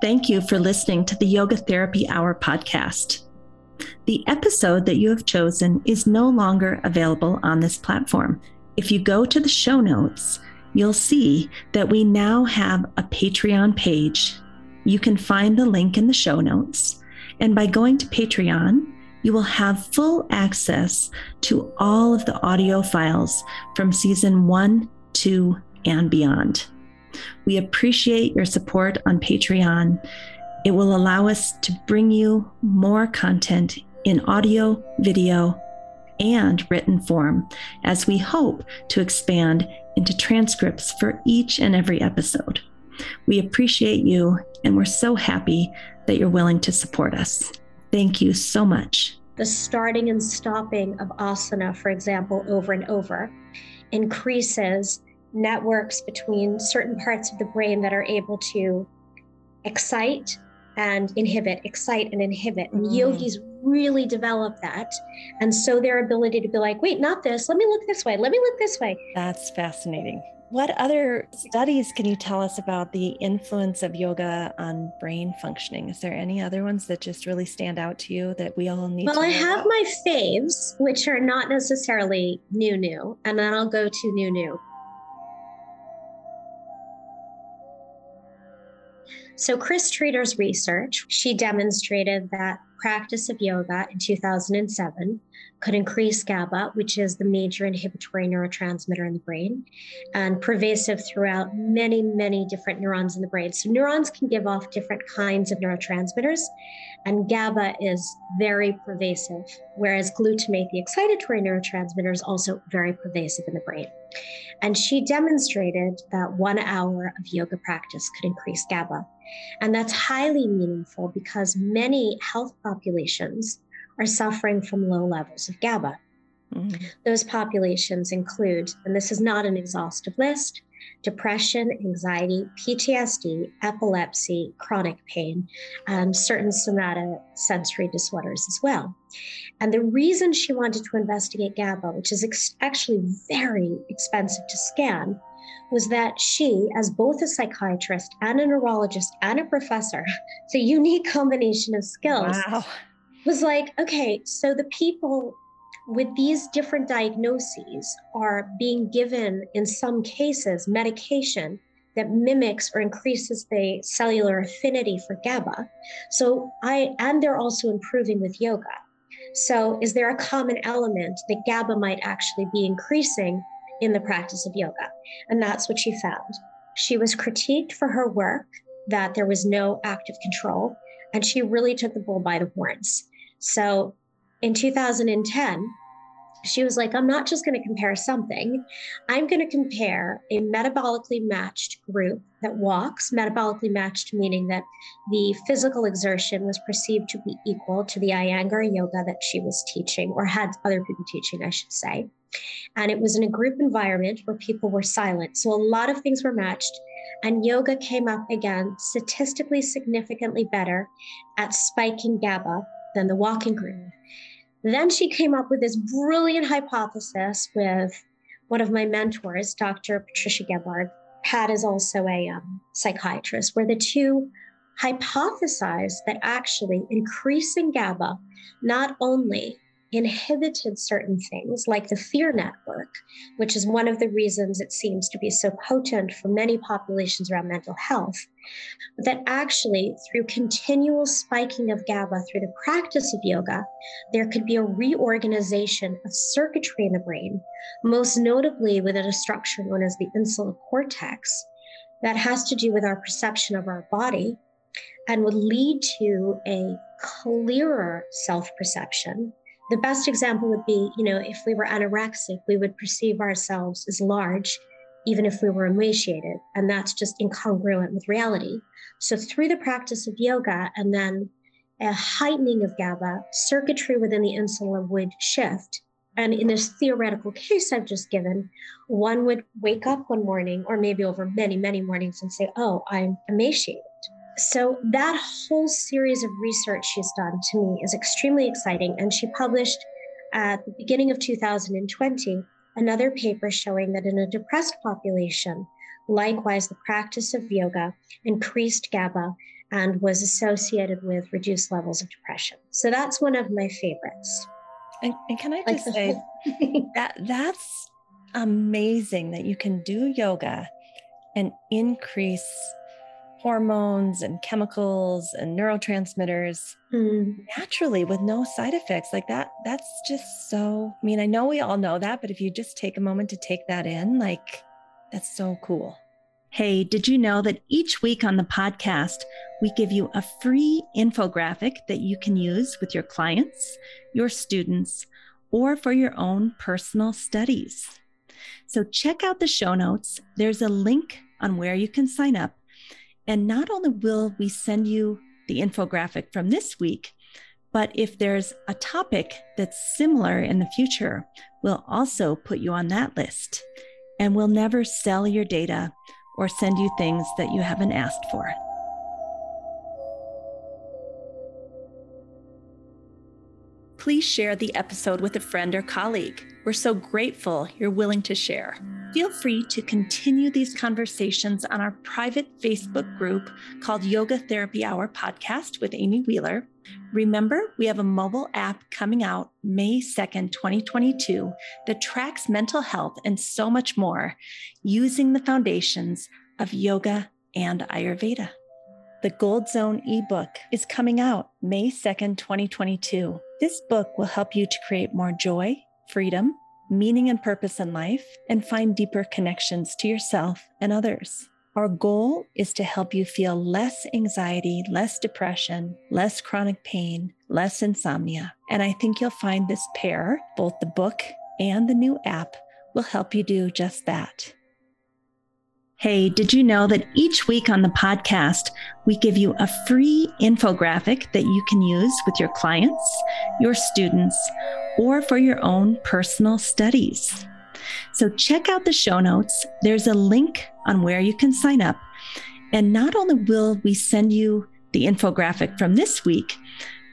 Thank you for listening to the Yoga Therapy Hour podcast. The episode that you have chosen is no longer available on this platform. If you go to the show notes, you'll see that we now have a Patreon page. You can find the link in the show notes. And by going to Patreon, you will have full access to all of the audio files from season one, two, and beyond. We appreciate your support on Patreon. It will allow us to bring you more content in audio, video, and written form as we hope to expand into transcripts for each and every episode. We appreciate you and we're so happy that you're willing to support us. Thank you so much. The starting and stopping of asana, for example, over and over, increases networks between certain parts of the brain that are able to excite and inhibit, excite and inhibit. And mm. yogis really develop that. And so their ability to be like, wait, not this, let me look this way, let me look this way. That's fascinating. What other studies can you tell us about the influence of yoga on brain functioning? Is there any other ones that just really stand out to you that we all need well, I have about? my faves, which are not necessarily new, new, and then I'll go to new, new. So, Chris Streeter's research, she demonstrated that practice of yoga in 2007 could increase GABA, which is the major inhibitory neurotransmitter in the brain, and pervasive throughout many, many different neurons in the brain. So, neurons can give off different kinds of neurotransmitters, and GABA is very pervasive, whereas glutamate, the excitatory neurotransmitter, is also very pervasive in the brain. And she demonstrated that one hour of yoga practice could increase GABA. And that's highly meaningful because many health populations are suffering from low levels of GABA. Mm-hmm. Those populations include, and this is not an exhaustive list, depression, anxiety, PTSD, epilepsy, chronic pain, and certain somatosensory disorders as well. And the reason she wanted to investigate GABA, which is ex- actually very expensive to scan, was that she, as both a psychiatrist and a neurologist and a professor, it's a unique combination of skills, wow. was like, okay, so the people with these different diagnoses are being given, in some cases, medication that mimics or increases the cellular affinity for GABA. So I, and they're also improving with yoga. So is there a common element that GABA might actually be increasing in the practice of yoga. And that's what she found. She was critiqued for her work, that there was no active control, and she really took the bull by the horns. So in 2010, she was like, I'm not just going to compare something. I'm going to compare a metabolically matched group that walks, metabolically matched meaning that the physical exertion was perceived to be equal to the Iyengar yoga that she was teaching, or had other people teaching, I should say. And it was in a group environment where people were silent. So a lot of things were matched. And yoga came up again statistically significantly better at spiking GABA than the walking group. Then she came up with this brilliant hypothesis with one of my mentors, Dr. Patricia Gerbarg. Pat is also a um, psychiatrist, where the two hypothesized that actually increasing GABA not only inhibited certain things like the fear network, which is one of the reasons it seems to be so potent for many populations around mental health. That actually, through continual spiking of GABA through the practice of yoga, there could be a reorganization of circuitry in the brain, most notably within a structure known as the insular cortex, that has to do with our perception of our body and would lead to a clearer self perception the best example would be, you know, if we were anorexic, we would perceive ourselves as large, even if we were emaciated. And that's just incongruent with reality. So through the practice of yoga and then a heightening of GABA, circuitry within the insula would shift. And in this theoretical case I've just given, one would wake up one morning, or maybe over many, many mornings, and say, Oh, I'm emaciated. So, that whole series of research she's done to me is extremely exciting. And she published at the beginning of 2020 another paper showing that in a depressed population, likewise, the practice of yoga increased GABA and was associated with reduced levels of depression. So that's one of my favorites. And, and can I just like say that that's amazing that you can do yoga and increase hormones and chemicals and neurotransmitters mm. naturally with no side effects. Like that that's just so i mean i know we all know that but if you just take a moment to take that in like that's so cool. Hey did you know that each week on the podcast we give you a free infographic that you can use with your clients your students or for your own personal studies? So check out the show notes. There's a link on where you can sign up and not only will we send you the infographic from this week, but if there's a topic that's similar in the future, we'll also put you on that list. And we'll never sell your data or send you things that you haven't asked for. Please share the episode with a friend or colleague. We're so grateful you're willing to share. Feel free to continue these conversations on our private Facebook group called Yoga Therapy Hour Podcast with Amy Wheeler. Remember, we have a mobile app coming out May 2nd, 2022, that tracks mental health and so much more using the foundations of yoga and Ayurveda. The Gold Zone ebook is coming out May 2nd, 2022. This book will help you to create more joy, freedom, meaning and purpose in life, and find deeper connections to yourself and others. Our goal is to help you feel less anxiety, less depression, less chronic pain, less insomnia. And I think you'll find this pair, both the book and the new app, will help you do just that. Hey, did you know that each week on the podcast, we give you a free infographic that you can use with your clients, your students, or for your own personal studies? So check out the show notes. There's a link on where you can sign up. And not only will we send you the infographic from this week,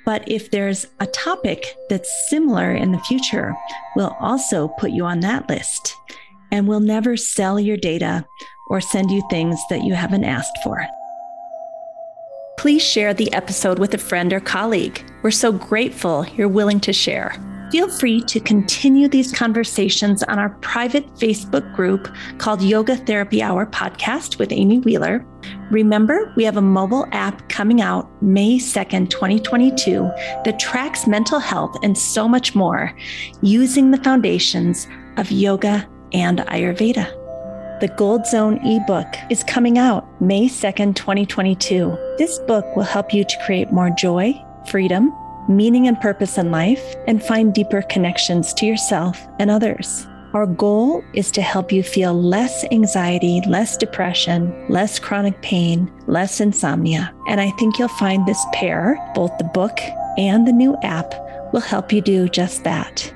but if there's a topic that's similar in the future, we'll also put you on that list. And we'll never sell your data or send you things that you haven't asked for. Please share the episode with a friend or colleague. We're so grateful you're willing to share. Feel free to continue these conversations on our private Facebook group called Yoga Therapy Hour Podcast with Amy Wheeler. Remember, we have a mobile app coming out May 2nd, 2022, that tracks mental health and so much more using the foundations of yoga and Ayurveda. The Gold Zone ebook is coming out May 2nd, 2022. This book will help you to create more joy, freedom, meaning and purpose in life, and find deeper connections to yourself and others. Our goal is to help you feel less anxiety, less depression, less chronic pain, less insomnia. And I think you'll find this pair, both the book and the new app, will help you do just that.